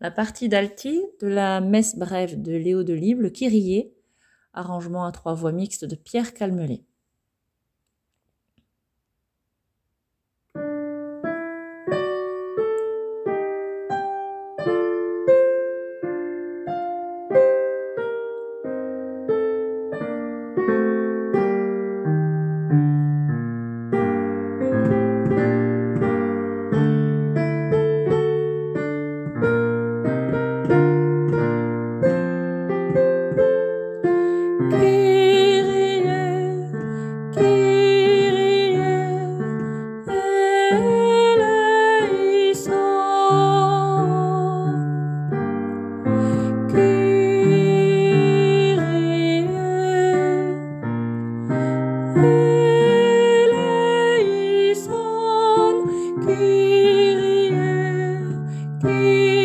la partie d'alti de la messe brève de Léo Delibes, le Kyrie, arrangement à trois voix mixtes de Pierre Calmelet. be